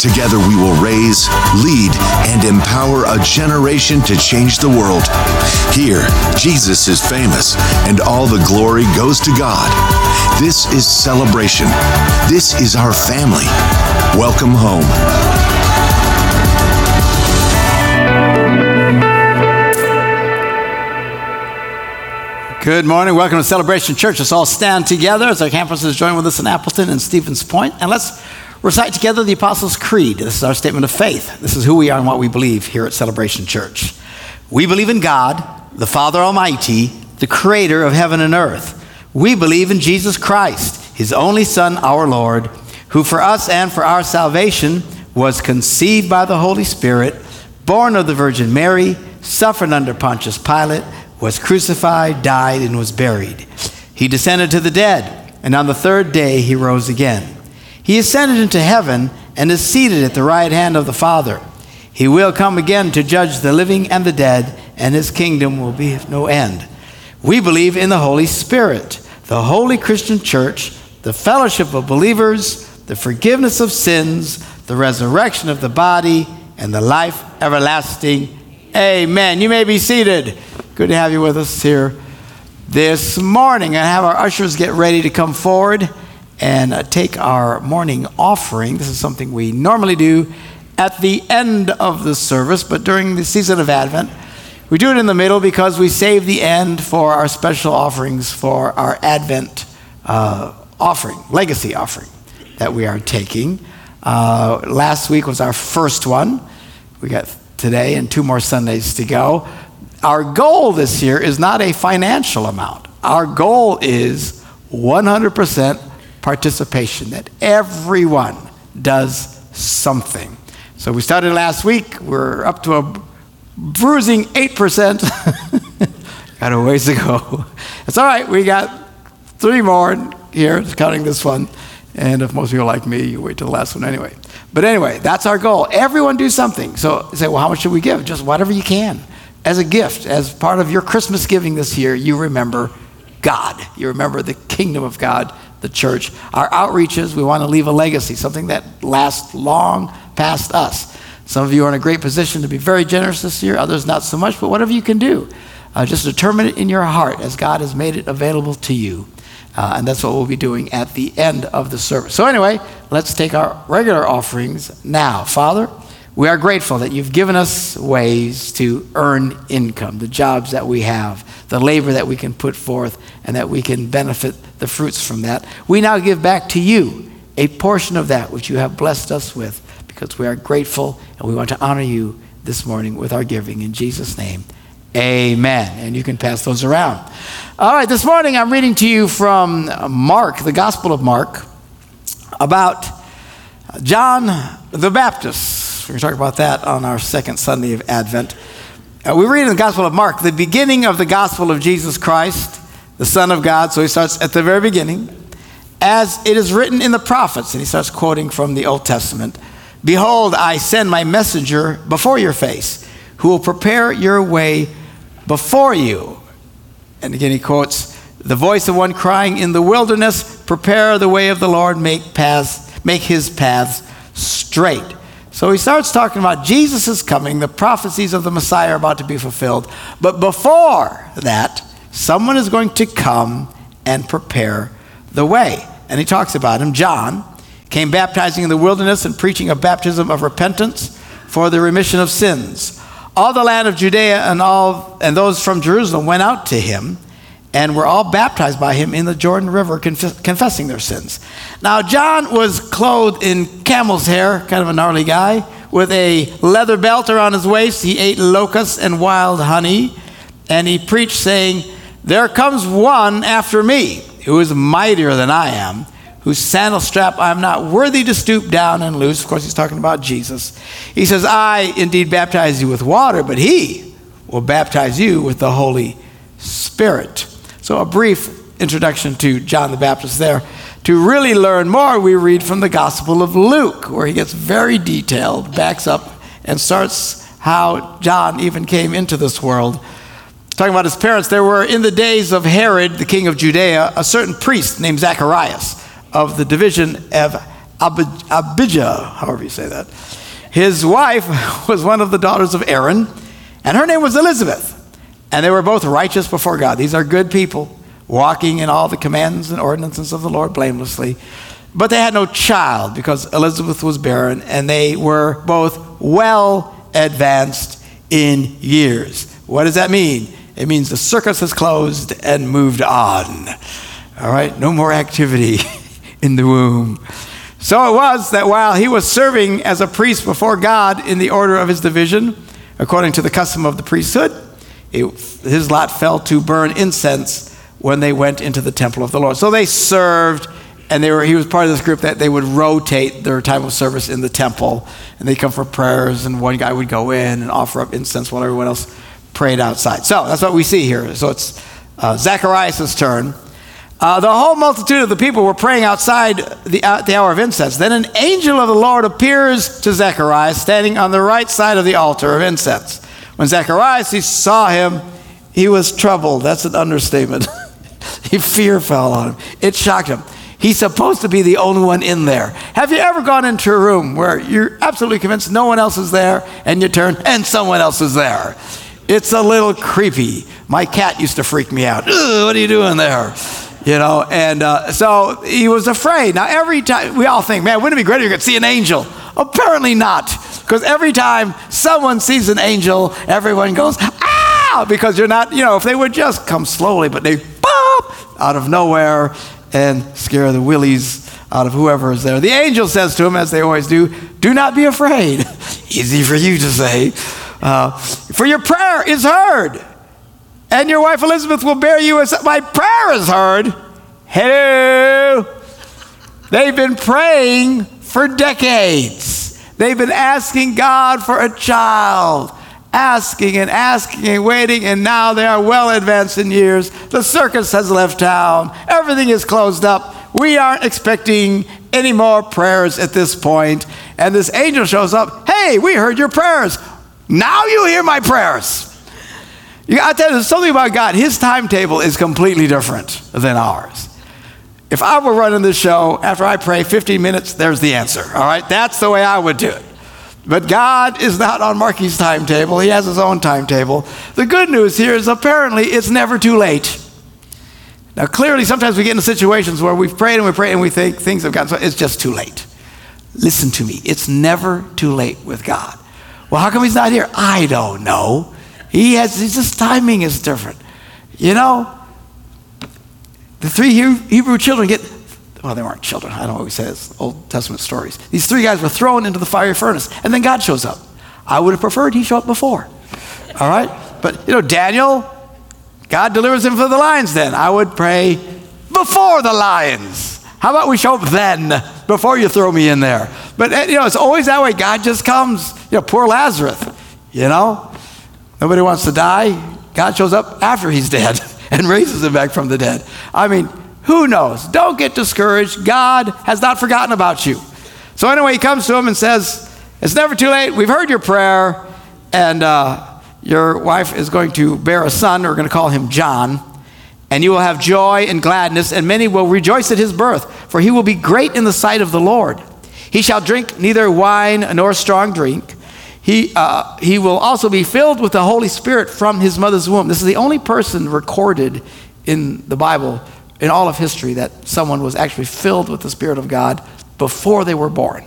Together we will raise, lead, and empower a generation to change the world. Here, Jesus is famous, and all the glory goes to God. This is celebration. This is our family. Welcome home. Good morning. Welcome to Celebration Church. Let's all stand together as our campuses join with us in Appleton and Stevens Point. And let's recite together the Apostles' Creed. This is our statement of faith. This is who we are and what we believe here at Celebration Church. We believe in God, the Father Almighty, the creator of heaven and earth. We believe in Jesus Christ, his only Son, our Lord, who for us and for our salvation was conceived by the Holy Spirit, born of the Virgin Mary, suffered under Pontius Pilate was crucified, died, and was buried. He descended to the dead, and on the third day he rose again. He ascended into heaven and is seated at the right hand of the Father. He will come again to judge the living and the dead, and his kingdom will be of no end. We believe in the Holy Spirit, the holy Christian church, the fellowship of believers, the forgiveness of sins, the resurrection of the body, and the life everlasting. Amen. You may be seated. Good to have you with us here this morning. And have our ushers get ready to come forward and uh, take our morning offering. This is something we normally do at the end of the service, but during the season of Advent, we do it in the middle because we save the end for our special offerings for our Advent uh, offering, legacy offering that we are taking. Uh, last week was our first one. We got today and two more Sundays to go our goal this year is not a financial amount. Our goal is 100% participation, that everyone does something. So we started last week. We're up to a bruising 8%. got a ways to go. It's all right. We got three more here, counting this one. And if most of people like me, you wait till the last one anyway. But anyway, that's our goal. Everyone do something. So say, well, how much should we give? Just whatever you can as a gift, as part of your Christmas giving this year, you remember God. You remember the kingdom of God, the church. Our outreaches, we want to leave a legacy, something that lasts long past us. Some of you are in a great position to be very generous this year, others not so much, but whatever you can do, uh, just determine it in your heart as God has made it available to you. Uh, and that's what we'll be doing at the end of the service. So, anyway, let's take our regular offerings now. Father, we are grateful that you've given us ways to earn income, the jobs that we have, the labor that we can put forth, and that we can benefit the fruits from that. We now give back to you a portion of that which you have blessed us with because we are grateful and we want to honor you this morning with our giving. In Jesus' name, amen. And you can pass those around. All right, this morning I'm reading to you from Mark, the Gospel of Mark, about John the Baptist. We're going to talk about that on our second Sunday of Advent. Uh, we read in the Gospel of Mark the beginning of the gospel of Jesus Christ, the Son of God. So he starts at the very beginning. As it is written in the prophets, and he starts quoting from the Old Testament Behold, I send my messenger before your face, who will prepare your way before you. And again, he quotes the voice of one crying in the wilderness, Prepare the way of the Lord, make paths, make his paths straight. So he starts talking about Jesus is coming, the prophecies of the Messiah are about to be fulfilled. But before that, someone is going to come and prepare the way. And he talks about him. John came baptizing in the wilderness and preaching a baptism of repentance for the remission of sins. All the land of Judea and all and those from Jerusalem went out to him and were all baptized by him in the Jordan River, conf- confessing their sins. Now, John was clothed in camel's hair, kind of a gnarly guy, with a leather belt around his waist. He ate locusts and wild honey, and he preached, saying, There comes one after me who is mightier than I am, whose sandal strap I am not worthy to stoop down and loose. Of course, he's talking about Jesus. He says, I indeed baptize you with water, but he will baptize you with the Holy Spirit. So, a brief introduction to John the Baptist there. To really learn more, we read from the Gospel of Luke, where he gets very detailed, backs up, and starts how John even came into this world. Talking about his parents, there were in the days of Herod, the king of Judea, a certain priest named Zacharias of the division of Abijah, however you say that. His wife was one of the daughters of Aaron, and her name was Elizabeth. And they were both righteous before God. These are good people, walking in all the commands and ordinances of the Lord blamelessly. But they had no child because Elizabeth was barren, and they were both well advanced in years. What does that mean? It means the circus has closed and moved on. All right, no more activity in the womb. So it was that while he was serving as a priest before God in the order of his division, according to the custom of the priesthood, it, his lot fell to burn incense when they went into the temple of the Lord. So they served, and they were, he was part of this group that they would rotate their time of service in the temple, and they'd come for prayers, and one guy would go in and offer up incense while everyone else prayed outside. So that's what we see here. So it's uh, Zacharias' turn. Uh, the whole multitude of the people were praying outside the, uh, the hour of incense. Then an angel of the Lord appears to Zacharias standing on the right side of the altar of incense. When Zacharias he saw him, he was troubled. That's an understatement. fear fell on him. It shocked him. He's supposed to be the only one in there. Have you ever gone into a room where you're absolutely convinced no one else is there, and you turn and someone else is there? It's a little creepy. My cat used to freak me out. what are you doing there? You know, and uh, so he was afraid. Now, every time we all think, man, wouldn't it be great if you could see an angel? Apparently not, because every time someone sees an angel, everyone goes, ah, because you're not, you know, if they would just come slowly, but they pop out of nowhere and scare the willies out of whoever is there. The angel says to him, as they always do, do not be afraid. Easy for you to say. Uh, for your prayer is heard and your wife Elizabeth will bear you as my prayer is heard. Hello. They've been praying for decades. They've been asking God for a child, asking and asking and waiting, and now they are well advanced in years. The circus has left town, everything is closed up. We aren't expecting any more prayers at this point. And this angel shows up. Hey, we heard your prayers. Now you hear my prayers. You got to tell you, something about God. His timetable is completely different than ours. If I were running this show, after I pray 15 minutes, there's the answer. All right? That's the way I would do it. But God is not on Marky's timetable. He has his own timetable. The good news here is apparently it's never too late. Now, clearly, sometimes we get into situations where we've prayed and we pray and we think things have gotten so it's just too late. Listen to me. It's never too late with God. Well, how come he's not here? I don't know. He has, his timing is different. You know, the three Hebrew children get, well, they weren't children. I don't know what he Old Testament stories. These three guys were thrown into the fiery furnace, and then God shows up. I would have preferred he show up before. All right? But, you know, Daniel, God delivers him from the lions then. I would pray before the lions. How about we show up then, before you throw me in there? But, you know, it's always that way. God just comes. You know, poor Lazarus, you know? Nobody wants to die. God shows up after he's dead and raises him back from the dead. I mean, who knows? Don't get discouraged. God has not forgotten about you. So, anyway, he comes to him and says, It's never too late. We've heard your prayer, and uh, your wife is going to bear a son. We're going to call him John. And you will have joy and gladness, and many will rejoice at his birth, for he will be great in the sight of the Lord. He shall drink neither wine nor strong drink he, uh, he will also be filled with the Holy Spirit from his mother's womb. This is the only person recorded in the Bible, in all of history, that someone was actually filled with the Spirit of God before they were born.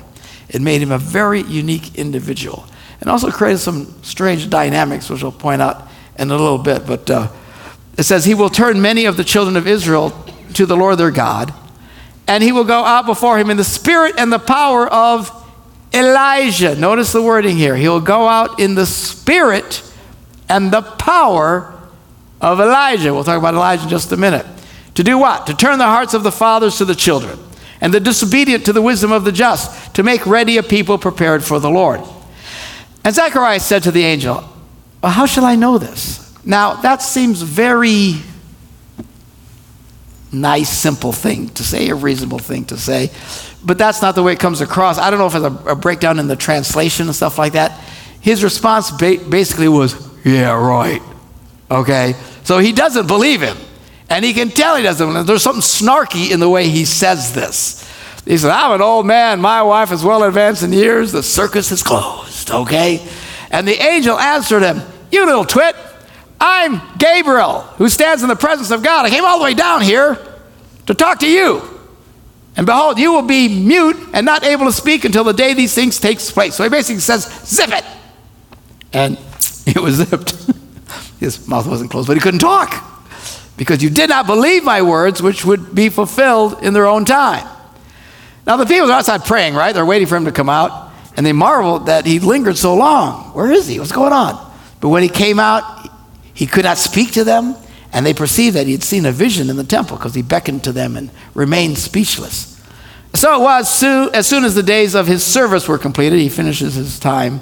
It made him a very unique individual and also created some strange dynamics, which I'll point out in a little bit. But uh, it says, He will turn many of the children of Israel to the Lord their God, and he will go out before him in the spirit and the power of Elijah. Notice the wording here. He'll go out in the spirit and the power of Elijah. We'll talk about Elijah in just a minute. To do what? To turn the hearts of the fathers to the children, and the disobedient to the wisdom of the just, to make ready a people prepared for the Lord. And Zacharias said to the angel, well, How shall I know this? Now, that seems very nice, simple thing to say, a reasonable thing to say. But that's not the way it comes across. I don't know if it's a, a breakdown in the translation and stuff like that. His response ba- basically was, Yeah, right. Okay? So he doesn't believe him. And he can tell he doesn't. There's something snarky in the way he says this. He said, I'm an old man. My wife is well advanced in years. The circus is closed. Okay? And the angel answered him, You little twit. I'm Gabriel, who stands in the presence of God. I came all the way down here to talk to you. And behold, you will be mute and not able to speak until the day these things takes place. So he basically says, zip it. And it was zipped. His mouth wasn't closed, but he couldn't talk because you did not believe my words, which would be fulfilled in their own time. Now, the people are outside praying, right? They're waiting for him to come out, and they marveled that he lingered so long. Where is he? What's going on? But when he came out, he could not speak to them, and they perceived that he had seen a vision in the temple because he beckoned to them and remained speechless. So it was as soon as the days of his service were completed, he finishes his time,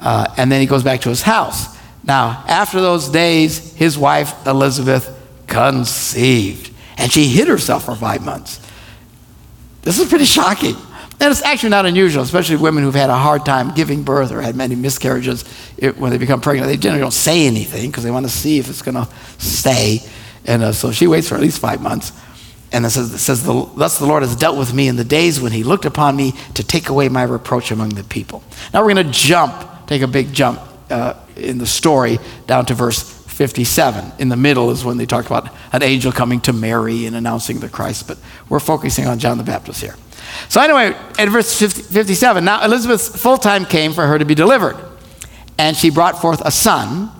uh, and then he goes back to his house. Now, after those days, his wife Elizabeth conceived, and she hid herself for five months. This is pretty shocking. And it's actually not unusual, especially women who've had a hard time giving birth or had many miscarriages. It, when they become pregnant, they generally don't say anything because they want to see if it's going to stay. And uh, so she waits for at least five months. And it says, it says the, Thus the Lord has dealt with me in the days when he looked upon me to take away my reproach among the people. Now we're going to jump, take a big jump uh, in the story down to verse 57. In the middle is when they talk about an angel coming to Mary and announcing the Christ, but we're focusing on John the Baptist here. So, anyway, at verse 50, 57, now Elizabeth's full time came for her to be delivered, and she brought forth a son.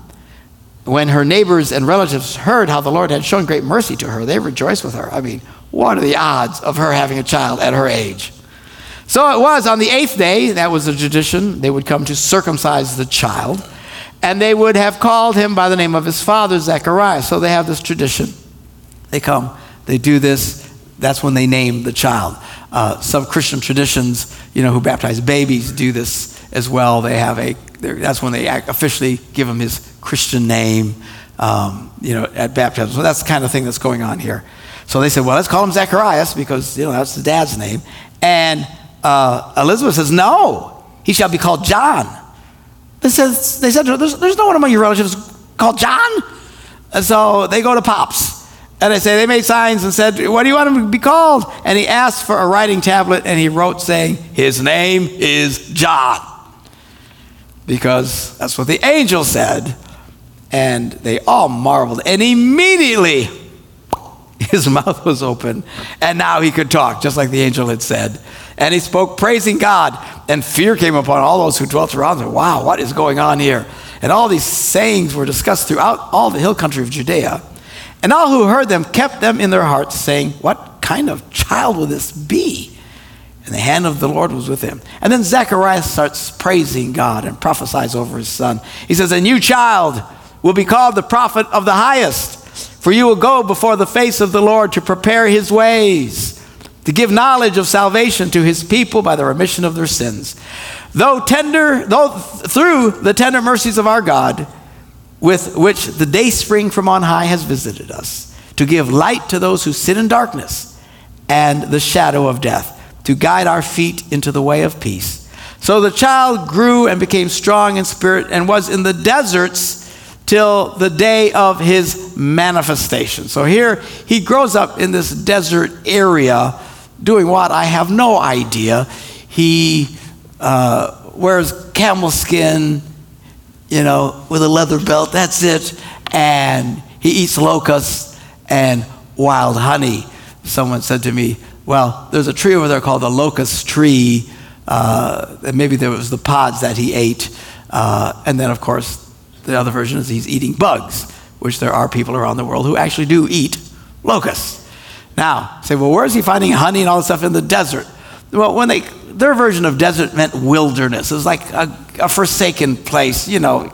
When her neighbors and relatives heard how the Lord had shown great mercy to her, they rejoiced with her. I mean, what are the odds of her having a child at her age? So it was on the eighth day, that was the tradition, they would come to circumcise the child and they would have called him by the name of his father, Zechariah. So they have this tradition. They come, they do this, that's when they name the child. Uh, some Christian traditions, you know, who baptize babies do this as well. They have a, that's when they officially give him his Christian name, um, you know, at baptism. So that's the kind of thing that's going on here. So they said, well, let's call him Zacharias because, you know, that's the dad's name. And uh, Elizabeth says, no, he shall be called John. They said, they said there's, there's no one among your relatives called John. And so they go to Pops. And they say, they made signs and said, What do you want him to be called? And he asked for a writing tablet and he wrote, saying, His name is John. Because that's what the angel said. And they all marveled. And immediately his mouth was open. And now he could talk, just like the angel had said. And he spoke, praising God. And fear came upon all those who dwelt around him. Wow, what is going on here? And all these sayings were discussed throughout all the hill country of Judea. And all who heard them kept them in their hearts, saying, What kind of child will this be? And the hand of the Lord was with him. And then Zacharias starts praising God and prophesies over his son. He says, A new child will be called the prophet of the highest, for you will go before the face of the Lord to prepare his ways to give knowledge of salvation to his people by the remission of their sins. Though tender, though through the tender mercies of our God, with which the day spring from on high has visited us, to give light to those who sit in darkness and the shadow of death, to guide our feet into the way of peace. So the child grew and became strong in spirit and was in the deserts till the day of his manifestation. So here he grows up in this desert area doing what? I have no idea. He uh, wears camel skin, you know, with a leather belt. That's it. And he eats locusts and wild honey. Someone said to me, Well, there's a tree over there called the locust tree. Uh, and maybe there was the pods that he ate. Uh, and then, of course, the other version is he's eating bugs, which there are people around the world who actually do eat locusts. Now, say, well, where is he finding honey and all this stuff in the desert? Well, when they, their version of desert meant wilderness. It was like a, a forsaken place, you know,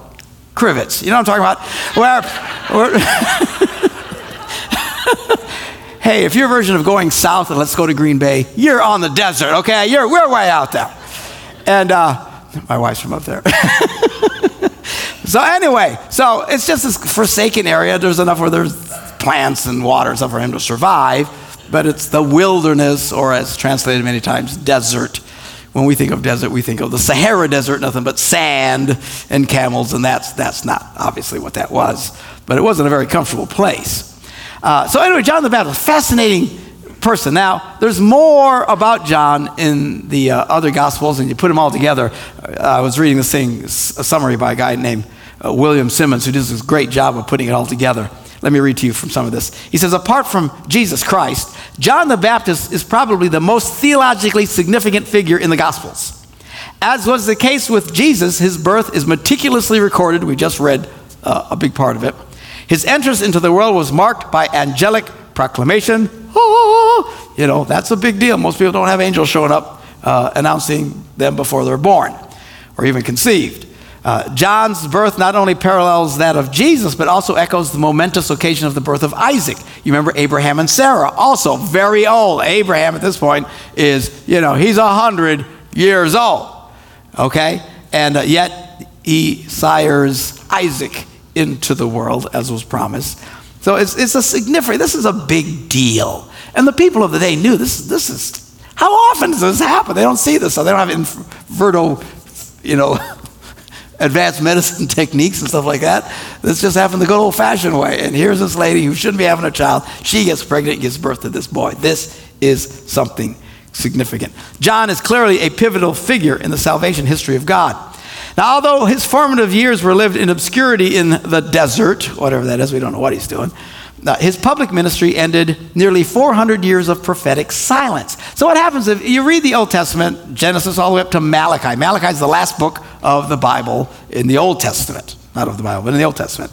crivets. You know what I'm talking about? Where, where hey, if your version of going south and let's go to Green Bay, you're on the desert, okay? You're, we're way out there. And uh, my wife's from up there. so anyway, so it's just this forsaken area. There's enough where there's plants and water and stuff for him to survive, but it's the wilderness, or as translated many times, desert. When we think of desert, we think of the Sahara Desert, nothing but sand and camels, and that's, that's not obviously what that was. But it wasn't a very comfortable place. Uh, so, anyway, John the Baptist, fascinating person. Now, there's more about John in the uh, other Gospels, and you put them all together. Uh, I was reading this thing, a summary by a guy named uh, William Simmons, who does this great job of putting it all together. Let me read to you from some of this. He says, apart from Jesus Christ, John the Baptist is probably the most theologically significant figure in the Gospels. As was the case with Jesus, his birth is meticulously recorded. We just read uh, a big part of it. His entrance into the world was marked by angelic proclamation. Oh, you know, that's a big deal. Most people don't have angels showing up uh, announcing them before they're born or even conceived. Uh, John's birth not only parallels that of Jesus, but also echoes the momentous occasion of the birth of Isaac. You remember Abraham and Sarah, also very old. Abraham at this point is, you know, he's a 100 years old, okay? And uh, yet he sires Isaac into the world as was promised. So it's, it's a significant, this is a big deal. And the people of the day knew this, this is, how often does this happen? They don't see this, so they don't have in vitro, you know, advanced medicine techniques and stuff like that. This just happened the good old fashioned way. And here's this lady who shouldn't be having a child. She gets pregnant and gives birth to this boy. This is something significant. John is clearly a pivotal figure in the salvation history of God. Now, although his formative years were lived in obscurity in the desert, whatever that is, we don't know what he's doing. Uh, his public ministry ended nearly 400 years of prophetic silence. So, what happens if you read the Old Testament, Genesis all the way up to Malachi? Malachi is the last book of the Bible in the Old Testament, not of the Bible, but in the Old Testament.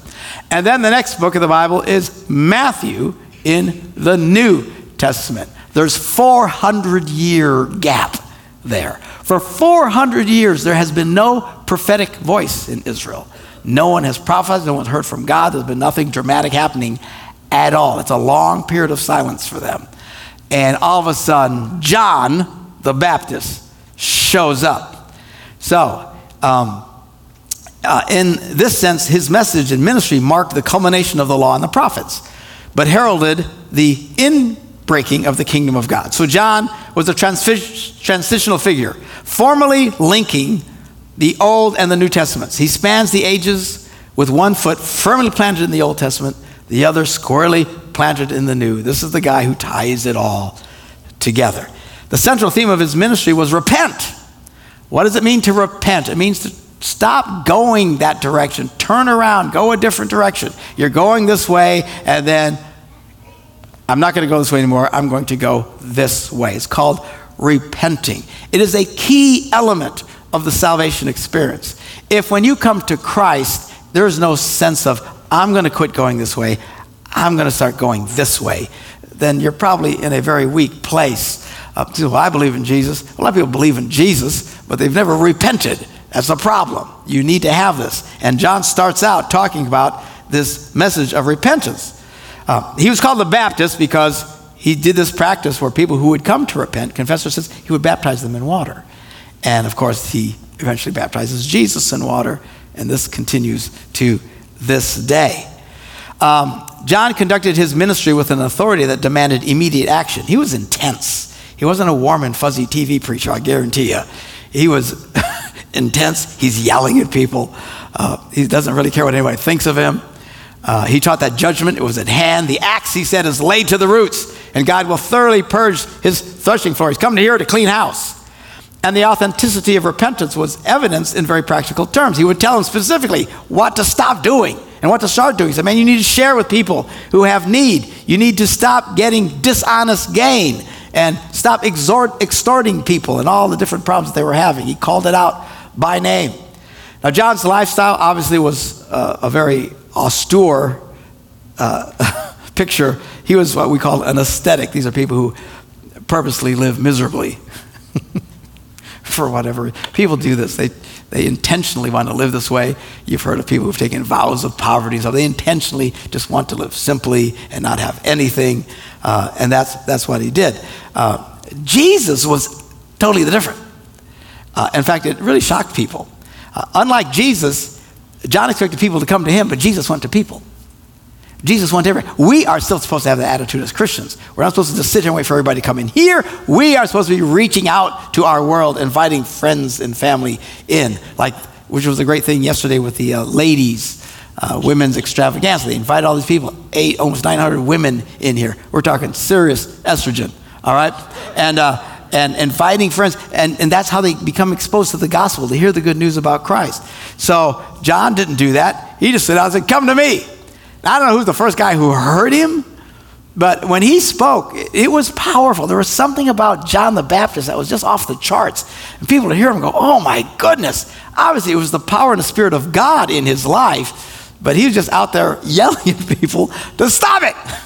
And then the next book of the Bible is Matthew in the New Testament. There's 400 year gap there. For 400 years, there has been no prophetic voice in Israel. No one has prophesied, no one's heard from God. There's been nothing dramatic happening at all. It's a long period of silence for them. And all of a sudden, John the Baptist shows up. So, um, uh, in this sense, his message and ministry marked the culmination of the law and the prophets, but heralded the inbreaking of the kingdom of God. So, John was a transitional figure, formally linking the Old and the New Testaments. He spans the ages with one foot firmly planted in the Old Testament the other squarely planted in the new. This is the guy who ties it all together. The central theme of his ministry was repent. What does it mean to repent? It means to stop going that direction, turn around, go a different direction. You're going this way, and then I'm not going to go this way anymore. I'm going to go this way. It's called repenting. It is a key element of the salvation experience. If when you come to Christ, there's no sense of, I'm going to quit going this way, I'm going to start going this way, then you're probably in a very weak place. Uh, well, I believe in Jesus. A lot of people believe in Jesus, but they've never repented. That's a problem. You need to have this. And John starts out talking about this message of repentance. Uh, he was called the Baptist because he did this practice where people who would come to repent, confessor says, he would baptize them in water. And of course, he eventually baptizes Jesus in water, and this continues to this day. Um, John conducted his ministry with an authority that demanded immediate action. He was intense. He wasn't a warm and fuzzy TV preacher, I guarantee you. He was intense. He's yelling at people. Uh, he doesn't really care what anybody thinks of him. Uh, he taught that judgment it was at hand. The axe, he said, is laid to the roots, and God will thoroughly purge his threshing floor. He's come here to clean house. And the authenticity of repentance was evidenced in very practical terms. He would tell them specifically what to stop doing and what to start doing. He said, Man, you need to share with people who have need. You need to stop getting dishonest gain and stop exhort, extorting people and all the different problems that they were having. He called it out by name. Now, John's lifestyle obviously was uh, a very austere uh, picture. He was what we call an ascetic. These are people who purposely live miserably. For whatever. People do this. They, they intentionally want to live this way. You've heard of people who've taken vows of poverty. So they intentionally just want to live simply and not have anything. Uh, and that's, that's what he did. Uh, Jesus was totally different. Uh, in fact, it really shocked people. Uh, unlike Jesus, John expected people to come to him, but Jesus went to people. Jesus went everywhere. We are still supposed to have that attitude as Christians. We're not supposed to just sit here and wait for everybody to come in here. We are supposed to be reaching out to our world, inviting friends and family in, like which was a great thing yesterday with the uh, ladies. Uh, women's extravaganza. They invited all these people, eight, almost 900 women in here. We're talking serious estrogen, all right? And, uh, and inviting friends, and, and that's how they become exposed to the gospel, to hear the good news about Christ. So John didn't do that. He just said, I said, come to me. I don't know who's the first guy who heard him, but when he spoke, it was powerful. There was something about John the Baptist that was just off the charts. And people would hear him go, oh my goodness. Obviously, it was the power and the Spirit of God in his life, but he was just out there yelling at people to stop it.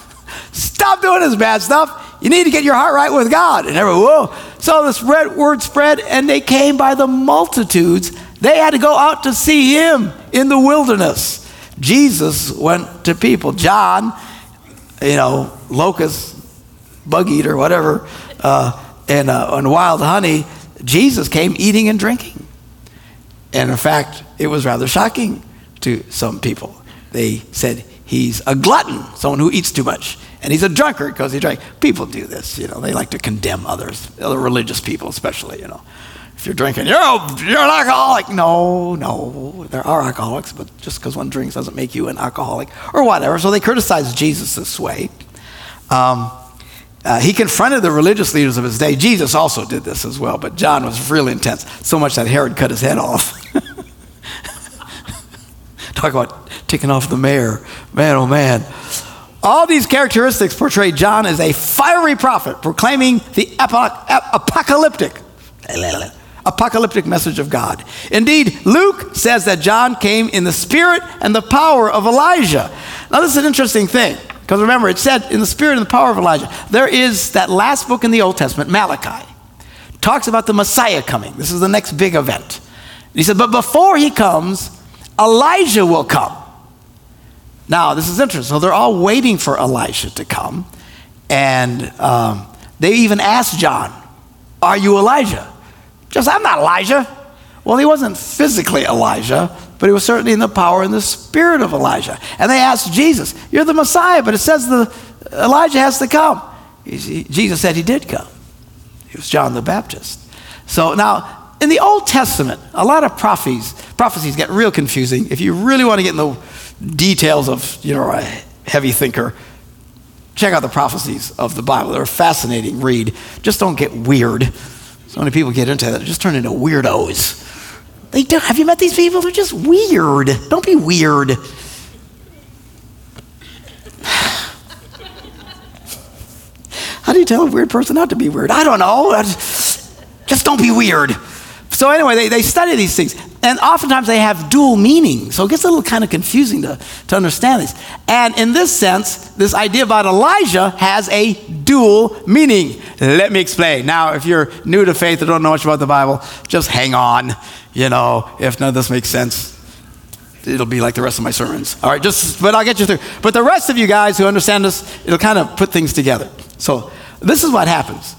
Stop doing this bad stuff. You need to get your heart right with God. And everyone, whoa. So this word spread, and they came by the multitudes. They had to go out to see him in the wilderness. Jesus went to people. John, you know, locust, bug eater, whatever, uh, and, uh, and wild honey, Jesus came eating and drinking. And in fact, it was rather shocking to some people. They said he's a glutton, someone who eats too much. And he's a drunkard because he drank. People do this, you know. They like to condemn others, other religious people especially, you know. If you're drinking, you're, a, you're an alcoholic. No, no, there are alcoholics, but just because one drinks doesn't make you an alcoholic or whatever. So they criticized Jesus this way. Um, uh, he confronted the religious leaders of his day. Jesus also did this as well, but John was really intense, so much that Herod cut his head off. Talk about taking off the mayor. Man, oh man. All these characteristics portray John as a fiery prophet proclaiming the apocalyptic apocalyptic message of God. Indeed, Luke says that John came in the spirit and the power of Elijah. Now, this is an interesting thing because remember, it said in the spirit and the power of Elijah. There is that last book in the Old Testament, Malachi, talks about the Messiah coming. This is the next big event. He said, but before he comes, Elijah will come. Now, this is interesting. So they're all waiting for Elijah to come. And um, they even asked John, Are you Elijah? Just, I'm not Elijah. Well, he wasn't physically Elijah, but he was certainly in the power and the spirit of Elijah. And they asked Jesus, You're the Messiah, but it says the Elijah has to come. He, Jesus said he did come. He was John the Baptist. So now, in the Old Testament, a lot of prophecies, prophecies get real confusing. If you really want to get in the details of, you know, a heavy thinker, check out the prophecies of the Bible. They're a fascinating read. Just don't get weird. So many people get into that, just turn into weirdos. They do. Have you met these people? They're just weird. Don't be weird. How do you tell a weird person not to be weird? I don't know. Just don't be weird. So, anyway, they, they study these things. And oftentimes they have dual meaning. So it gets a little kind of confusing to, to understand this. And in this sense, this idea about Elijah has a dual meaning. Let me explain. Now, if you're new to faith or don't know much about the Bible, just hang on. You know, if none of this makes sense, it'll be like the rest of my sermons. All right, just, but I'll get you through. But the rest of you guys who understand this, it'll kind of put things together. So this is what happens.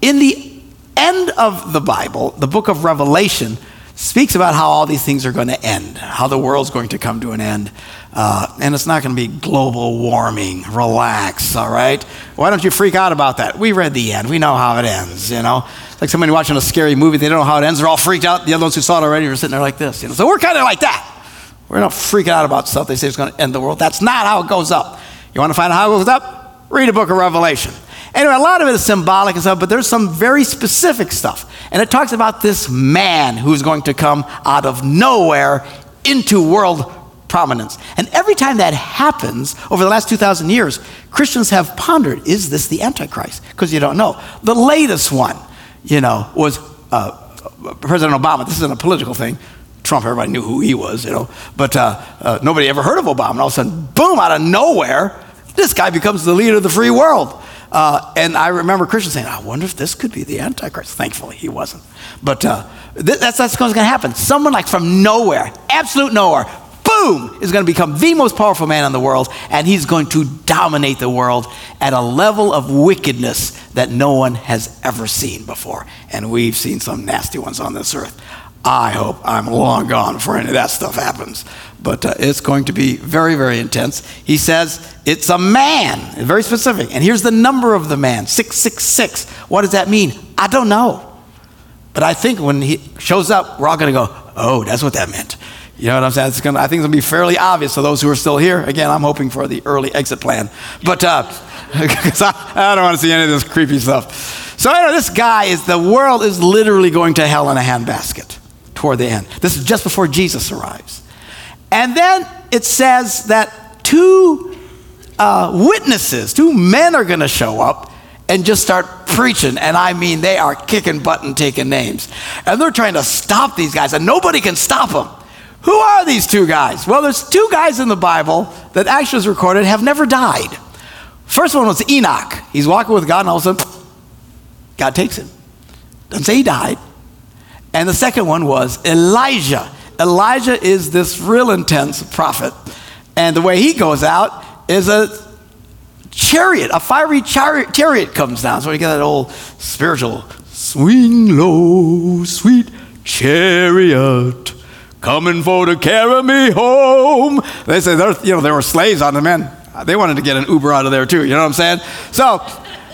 In the end of the Bible, the book of Revelation, speaks about how all these things are going to end, how the world's going to come to an end. Uh, and it's not going to be global warming. Relax, all right? Why don't you freak out about that? We read the end. We know how it ends, you know? It's like somebody watching a scary movie, they don't know how it ends. They're all freaked out. The other ones who saw it already are sitting there like this, you know? So we're kind of like that. We're not freaking out about stuff they say is going to end the world. That's not how it goes up. You want to find out how it goes up? Read a book of Revelation. Anyway, a lot of it is symbolic and stuff, but there's some very specific stuff. And it talks about this man who's going to come out of nowhere into world prominence. And every time that happens over the last 2,000 years, Christians have pondered is this the Antichrist? Because you don't know. The latest one, you know, was uh, President Obama. This isn't a political thing. Trump, everybody knew who he was, you know, but uh, uh, nobody ever heard of Obama. And all of a sudden, boom, out of nowhere, this guy becomes the leader of the free world. Uh, and I remember Christians saying, I wonder if this could be the Antichrist. Thankfully, he wasn't. But uh, th- that's, that's what's going to happen. Someone like from nowhere, absolute nowhere, boom, is going to become the most powerful man in the world, and he's going to dominate the world at a level of wickedness that no one has ever seen before. And we've seen some nasty ones on this earth. I hope I'm long gone before any of that stuff happens. But uh, it's going to be very, very intense. He says it's a man, very specific. And here's the number of the man 666. What does that mean? I don't know. But I think when he shows up, we're all going to go, oh, that's what that meant. You know what I'm saying? It's gonna, I think it's going to be fairly obvious to those who are still here. Again, I'm hoping for the early exit plan. But because uh, I, I, don't want to see any of this creepy stuff. So, know, this guy is, the world is literally going to hell in a handbasket toward the end. This is just before Jesus arrives. And then it says that two uh, witnesses, two men are going to show up and just start preaching. And I mean, they are kicking butt and taking names. And they're trying to stop these guys, and nobody can stop them. Who are these two guys? Well, there's two guys in the Bible that actually is recorded have never died. First one was Enoch. He's walking with God, and all of a sudden, God takes him. Doesn't say he died. And the second one was Elijah. Elijah is this real intense prophet. And the way he goes out is a chariot, a fiery chariot, comes down. So you get that old spiritual swing low, sweet chariot coming for to carry me home. They say, you know, there were slaves on the men. They wanted to get an Uber out of there too. You know what I'm saying? So,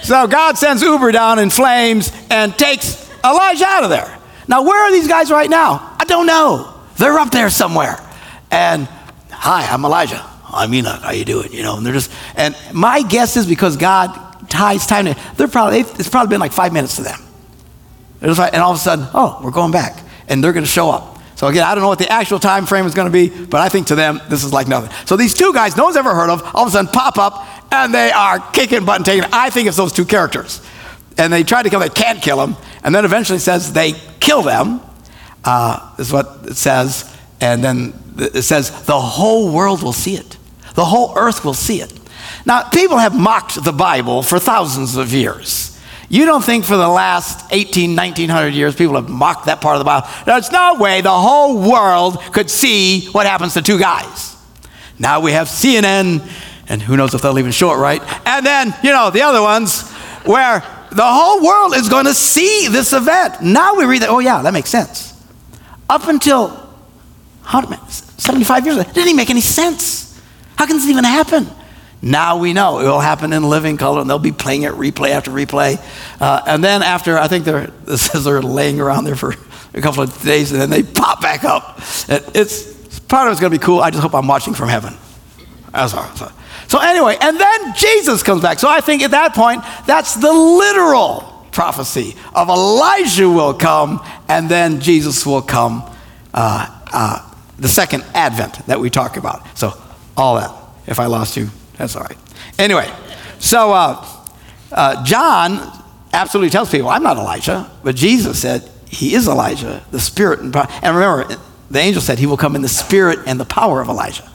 so God sends Uber down in flames and takes Elijah out of there. Now, where are these guys right now? I don't know. They're up there somewhere. And hi, I'm Elijah. I'm Enoch. How you doing? You know, and they're just. And my guess is because God ties time to. They're probably. It's probably been like five minutes to them. Like, and all of a sudden, oh, we're going back, and they're going to show up. So again, I don't know what the actual time frame is going to be, but I think to them this is like nothing. So these two guys, no one's ever heard of, all of a sudden pop up, and they are kicking butt and taking. I think it's those two characters, and they try to kill. Them. They can't kill them, and then eventually says they kill them. Uh, is what it says, and then it says the whole world will see it. The whole earth will see it. Now, people have mocked the Bible for thousands of years. You don't think for the last 18, 1900 years people have mocked that part of the Bible? There's no way the whole world could see what happens to two guys. Now we have CNN, and who knows if they'll even show it right. And then, you know, the other ones where the whole world is going to see this event. Now we read that, oh, yeah, that makes sense. Up until 75 years ago, it didn't even make any sense. How can this even happen? Now we know it will happen in living color, and they'll be playing it replay after replay. Uh, and then after, I think they're, this says they're laying around there for a couple of days, and then they pop back up. It's part of it's going to be cool. I just hope I'm watching from heaven. That's all. So, anyway, and then Jesus comes back. So I think at that point, that's the literal prophecy of Elijah will come, and then Jesus will come. Uh, uh, the second advent that we talk about. So all that. If I lost you, that's all right. Anyway, so uh, uh, John absolutely tells people, I'm not Elijah, but Jesus said he is Elijah, the spirit and power. And remember, the angel said he will come in the spirit and the power of Elijah.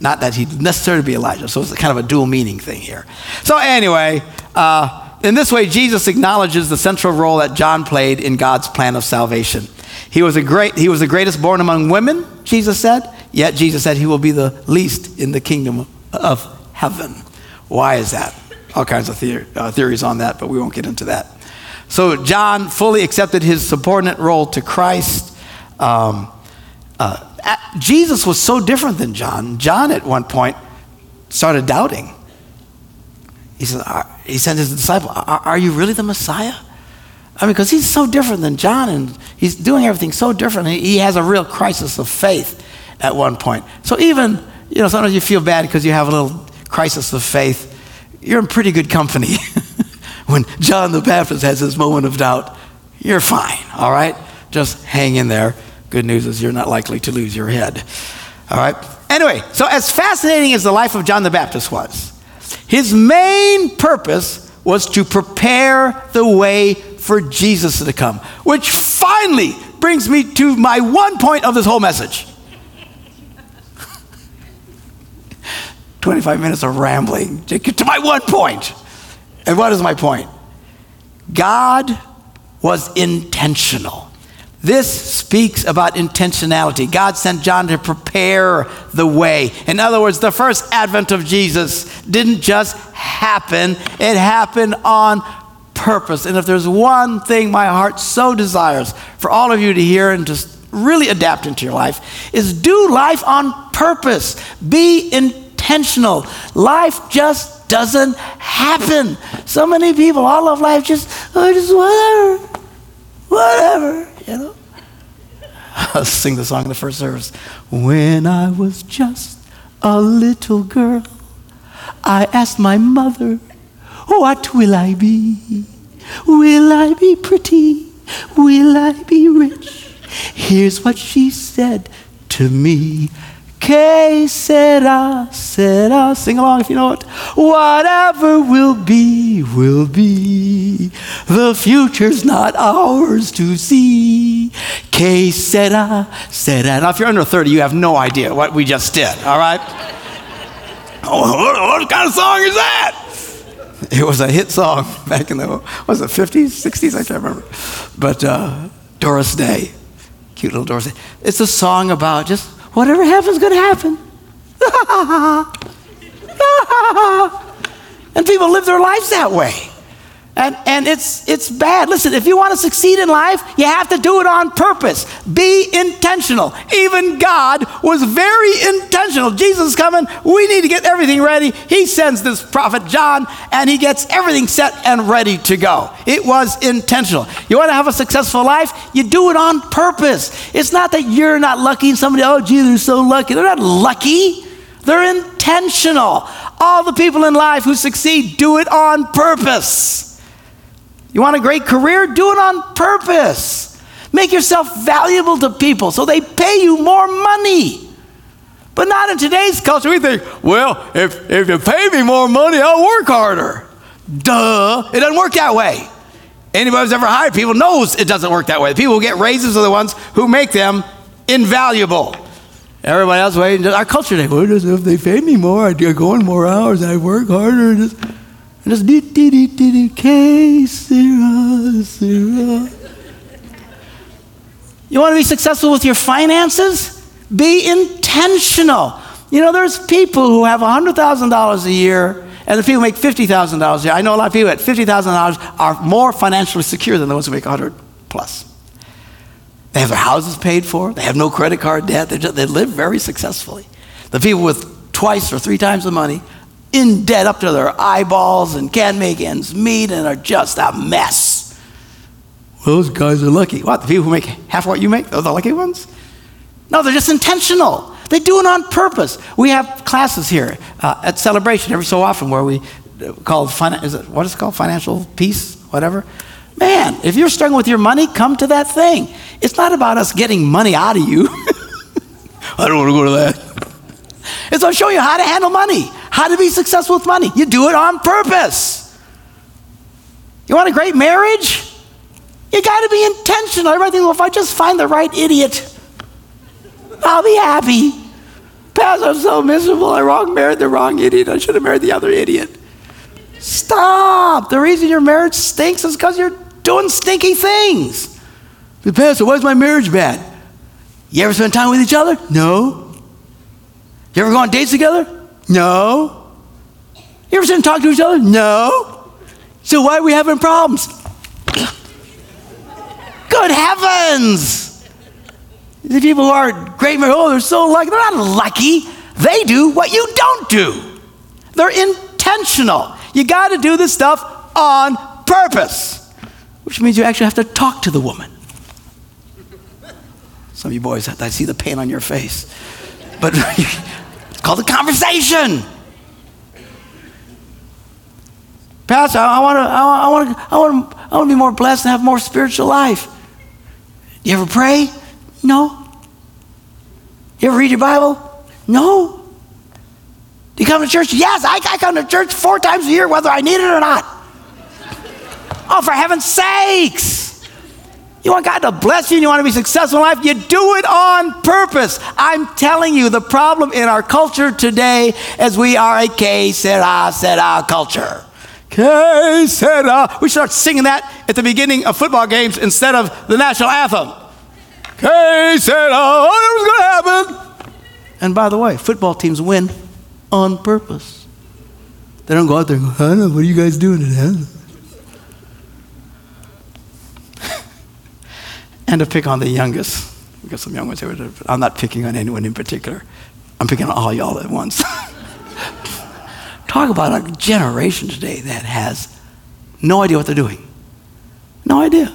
Not that he'd necessarily be Elijah. So it's kind of a dual meaning thing here. So anyway, uh, in this way, Jesus acknowledges the central role that John played in God's plan of salvation. He was, a great, he was the greatest born among women, Jesus said, yet Jesus said he will be the least in the kingdom of heaven. Why is that? All kinds of uh, theories on that, but we won't get into that. So John fully accepted his subordinate role to Christ. Um, uh, Uh, Jesus was so different than John. John, at one point, started doubting. He said, he sent his disciple, are, are you really the Messiah? I mean, because he's so different than John and he's doing everything so different. He has a real crisis of faith at one point. So even, you know, sometimes you feel bad because you have a little crisis of faith, you're in pretty good company. when John the Baptist has his moment of doubt, you're fine, all right? Just hang in there. Good news is you're not likely to lose your head, all right? Anyway, so as fascinating as the life of John the Baptist was, his main purpose was to prepare the way for Jesus to come, which finally brings me to my one point of this whole message. 25 minutes of rambling to get to my one point. And what is my point? God was intentional. This speaks about intentionality. God sent John to prepare the way. In other words, the first advent of Jesus didn't just happen, it happened on purpose. And if there's one thing my heart so desires for all of you to hear and just really adapt into your life, is do life on purpose. Be intentional. Life just doesn't happen. So many people, all of life just, oh, just whatever, whatever, I'll sing the song in the first service. When I was just a little girl, I asked my mother, What will I be? Will I be pretty? Will I be rich? Here's what she said to me. Que sera, sera. Sing along if you know it. Whatever will be, will be. The future's not ours to see. Que sera, sera. Now, if you're under 30, you have no idea what we just did, all right? oh, what kind of song is that? It was a hit song back in the, was it 50s, 60s? I can't remember. But uh, Doris Day, cute little Doris Day. It's a song about just whatever happens, going to happen. and people live their lives that way. And, and it's, it's bad. Listen, if you want to succeed in life, you have to do it on purpose. Be intentional. Even God was very intentional. Jesus is coming. We need to get everything ready. He sends this prophet John, and he gets everything set and ready to go. It was intentional. You want to have a successful life? You do it on purpose. It's not that you're not lucky and somebody, oh, they're so lucky. They're not lucky, they're intentional. All the people in life who succeed do it on purpose. You want a great career? Do it on purpose. Make yourself valuable to people so they pay you more money. But not in today's culture. We think, well, if, if you pay me more money, I'll work harder. Duh. It doesn't work that way. Anybody who's ever hired people knows it doesn't work that way. The people who get raises are the ones who make them invaluable. Everybody else waiting. Our culture today, well, if they pay me more, I go in more hours, I work harder. Just, just do, do, do, do, do, sera. You want to be successful with your finances? Be intentional. You know, there's people who have $100,000 a year and the people who make $50,000 a year. I know a lot of people at $50,000 are more financially secure than those who make 100 plus. They have their houses paid for. They have no credit card debt. Just, they live very successfully. The people with twice or three times the money in debt up to their eyeballs and can't make ends meet and are just a mess. Those guys are lucky. What? The people who make half what you make? Those are the lucky ones? No, they're just intentional. They do it on purpose. We have classes here uh, at Celebration every so often where we uh, call is it what is it called financial peace, whatever. Man, if you're struggling with your money, come to that thing. It's not about us getting money out of you. I don't want to go to that. It's I'll show you how to handle money, how to be successful with money. You do it on purpose. You want a great marriage? You got to be intentional. Everybody thinks, well, if I just find the right idiot, I'll be happy. Pastor, I'm so miserable. I wrong married the wrong idiot. I should have married the other idiot. Stop. The reason your marriage stinks is because you're doing stinky things. Pastor, why is my marriage bad? You ever spend time with each other? No. You ever go on dates together? No. You ever sit and talk to each other? No. So why are we having problems? Good heavens! The people who are great, oh, they're so lucky. They're not lucky. They do what you don't do. They're intentional. You got to do this stuff on purpose, which means you actually have to talk to the woman. Some of you boys, I see the pain on your face. But called a conversation. Pastor, I want to, I want to, I want to, I want to be more blessed and have more spiritual life. Do you ever pray? No. You ever read your Bible? No. Do you come to church? Yes, I, I come to church four times a year, whether I need it or not. oh, for heaven's sakes. You want God to bless you and you want to be successful in life? You do it on purpose. I'm telling you, the problem in our culture today is we are a sera, sera culture. Que sera. We start singing that at the beginning of football games instead of the national anthem. Que sera. Oh, Whatever's going to happen. And by the way, football teams win on purpose. They don't go out there and go, what are you guys doing today? And to pick on the youngest. We got some young ones here. I'm not picking on anyone in particular. I'm picking on all y'all at once. Talk about a generation today that has no idea what they're doing. No idea.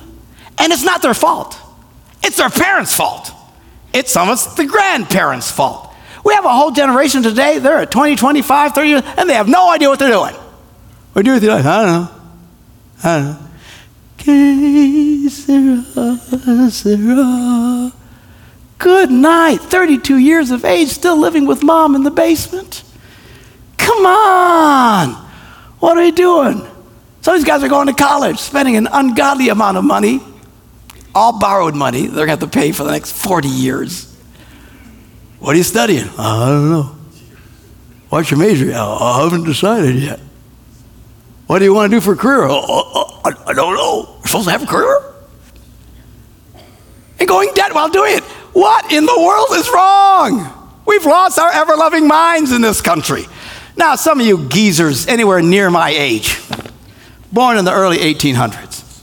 And it's not their fault. It's their parents' fault. It's it's the grandparents' fault. We have a whole generation today, they're at 20, 25, 30 years, and they have no idea what they're doing. What do you life? I don't know. I don't know. Good night. 32 years of age, still living with mom in the basement. Come on. What are you doing? Some of these guys are going to college, spending an ungodly amount of money, all borrowed money. They're going to have to pay for the next 40 years. What are you studying? I don't know. What's your major? I haven't decided yet. What do you want to do for a career? Oh, oh, I don't know. You're supposed to have a career? And going dead while doing it. What in the world is wrong? We've lost our ever loving minds in this country. Now, some of you geezers anywhere near my age, born in the early 1800s.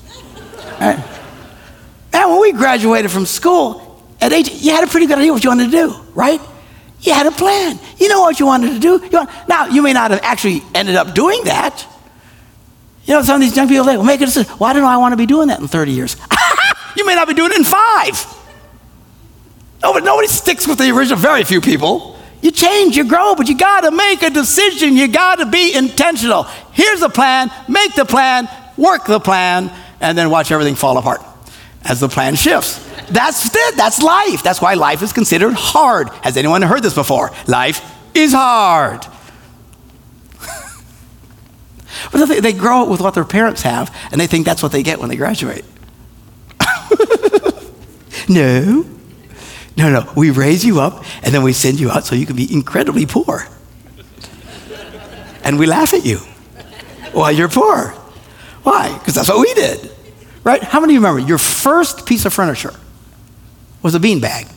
Right? And when we graduated from school, at 18, you had a pretty good idea what you wanted to do, right? You had a plan. You know what you wanted to do. You want, now, you may not have actually ended up doing that. You know, some of these young people, they well, make a decision. Why don't I want to be doing that in 30 years? you may not be doing it in five. Nobody, nobody sticks with the original, very few people. You change, you grow, but you got to make a decision. You got to be intentional. Here's the plan, make the plan, work the plan, and then watch everything fall apart as the plan shifts. That's it. That's life. That's why life is considered hard. Has anyone heard this before? Life is hard. But they, they grow up with what their parents have, and they think that's what they get when they graduate. no. No, no. We raise you up, and then we send you out so you can be incredibly poor. and we laugh at you while you're poor. Why? Because that's what we did. Right? How many of you remember your first piece of furniture was a beanbag?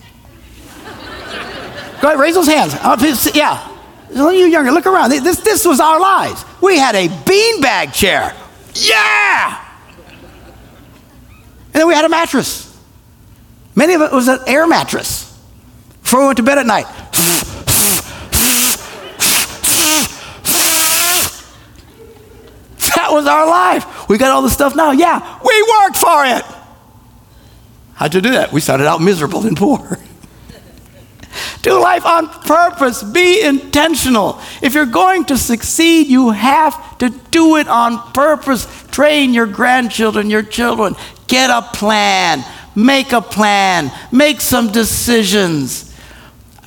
Go ahead, raise those hands. Uh, yeah. You younger, look around. This, this was our lives. We had a beanbag chair. Yeah! And then we had a mattress. Many of it was an air mattress. Before we went to bed at night. That was our life. We got all the stuff now. Yeah, we worked for it. How'd you do that? We started out miserable and poor. do life on purpose. Be intentional. If you're going to succeed, you have to do it on purpose. Train your grandchildren, your children. Get a plan. Make a plan. Make some decisions.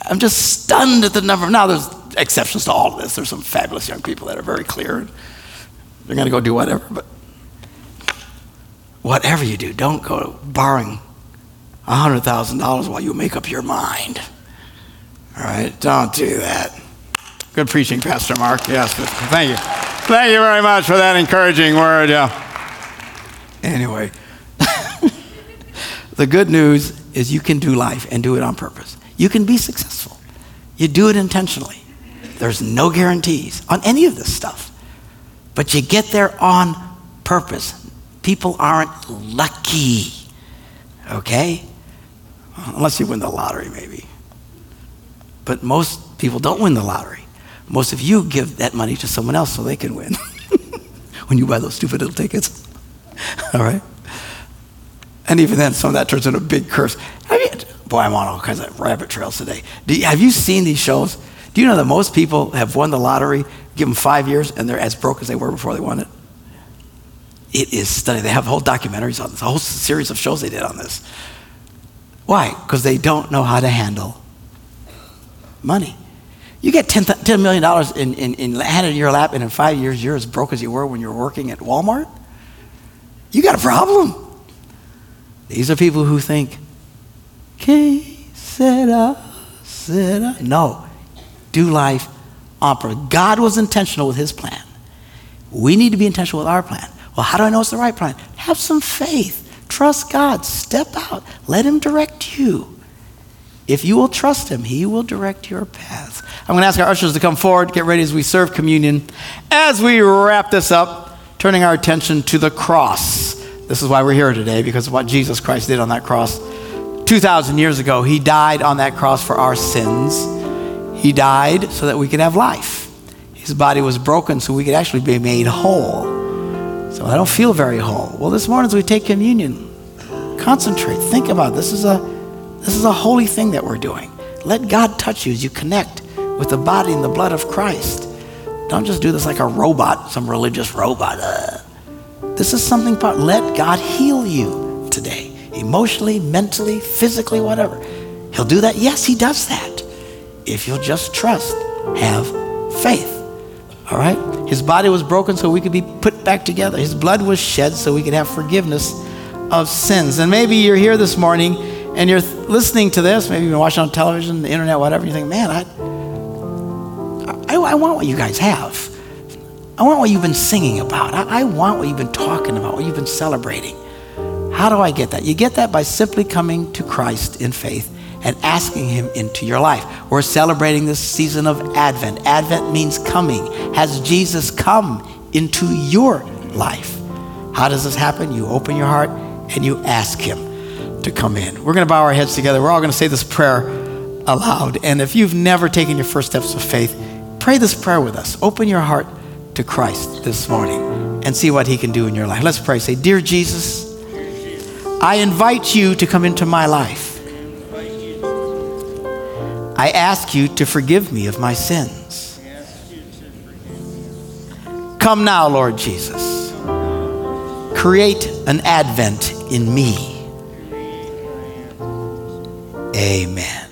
I'm just stunned at the number. Now, there's exceptions to all of this. There's some fabulous young people that are very clear. They're going to go do whatever. But whatever you do, don't go borrowing $100,000 while you make up your mind. All right? Don't do that. Good preaching, Pastor Mark. Yes, thank you. Thank you very much for that encouraging word. Yeah. Anyway, the good news is you can do life and do it on purpose. You can be successful. You do it intentionally. There's no guarantees on any of this stuff. But you get there on purpose. People aren't lucky, okay? Unless you win the lottery, maybe. But most people don't win the lottery. Most of you give that money to someone else so they can win when you buy those stupid little tickets. All right? And even then, some of that turns into a big curse. Mean, boy, I'm on all kinds of rabbit trails today. You, have you seen these shows? Do you know that most people have won the lottery, give them five years, and they're as broke as they were before they won it? It is stunning. They have whole documentaries on this, a whole series of shows they did on this. Why? Because they don't know how to handle money. You get $10, $10 million in, in, in handed in your lap, and in five years, you're as broke as you were when you were working at Walmart? You got a problem. These are people who think, que sera, sera. No, do life opera. God was intentional with his plan. We need to be intentional with our plan. Well, how do I know it's the right plan? Have some faith. Trust God. Step out. Let him direct you. If you will trust him, he will direct your path. I'm going to ask our ushers to come forward, get ready as we serve communion. As we wrap this up, turning our attention to the cross This is why we're here today, because of what Jesus Christ did on that cross 2,000 years ago. He died on that cross for our sins. He died so that we could have life. His body was broken so we could actually be made whole. So I don't feel very whole. Well, this morning as we take communion, concentrate. Think about it. this is a this is a holy thing that we're doing. Let God touch you as you connect with the body and the blood of Christ. Don't just do this like a robot, some religious robot. Uh, this is something, let God heal you today, emotionally, mentally, physically, whatever. He'll do that. Yes, He does that. If you'll just trust, have faith. All right? His body was broken so we could be put back together. His blood was shed so we could have forgiveness of sins. And maybe you're here this morning and you're listening to this, maybe you've been watching on television, the internet, whatever, you think, man, I, I, I want what you guys have. I want what you've been singing about. I, I want what you've been talking about, what you've been celebrating. How do I get that? You get that by simply coming to Christ in faith and asking Him into your life. We're celebrating this season of Advent. Advent means coming. Has Jesus come into your life? How does this happen? You open your heart and you ask Him to come in. We're going to bow our heads together. We're all going to say this prayer aloud. And if you've never taken your first steps of faith, pray this prayer with us. Open your heart to Christ this morning and see what He can do in your life. Let's pray. Say, Dear Jesus, I invite you to come into my life. I ask you to forgive me of my sins. Come now, Lord Jesus. Create an advent in me. Amen.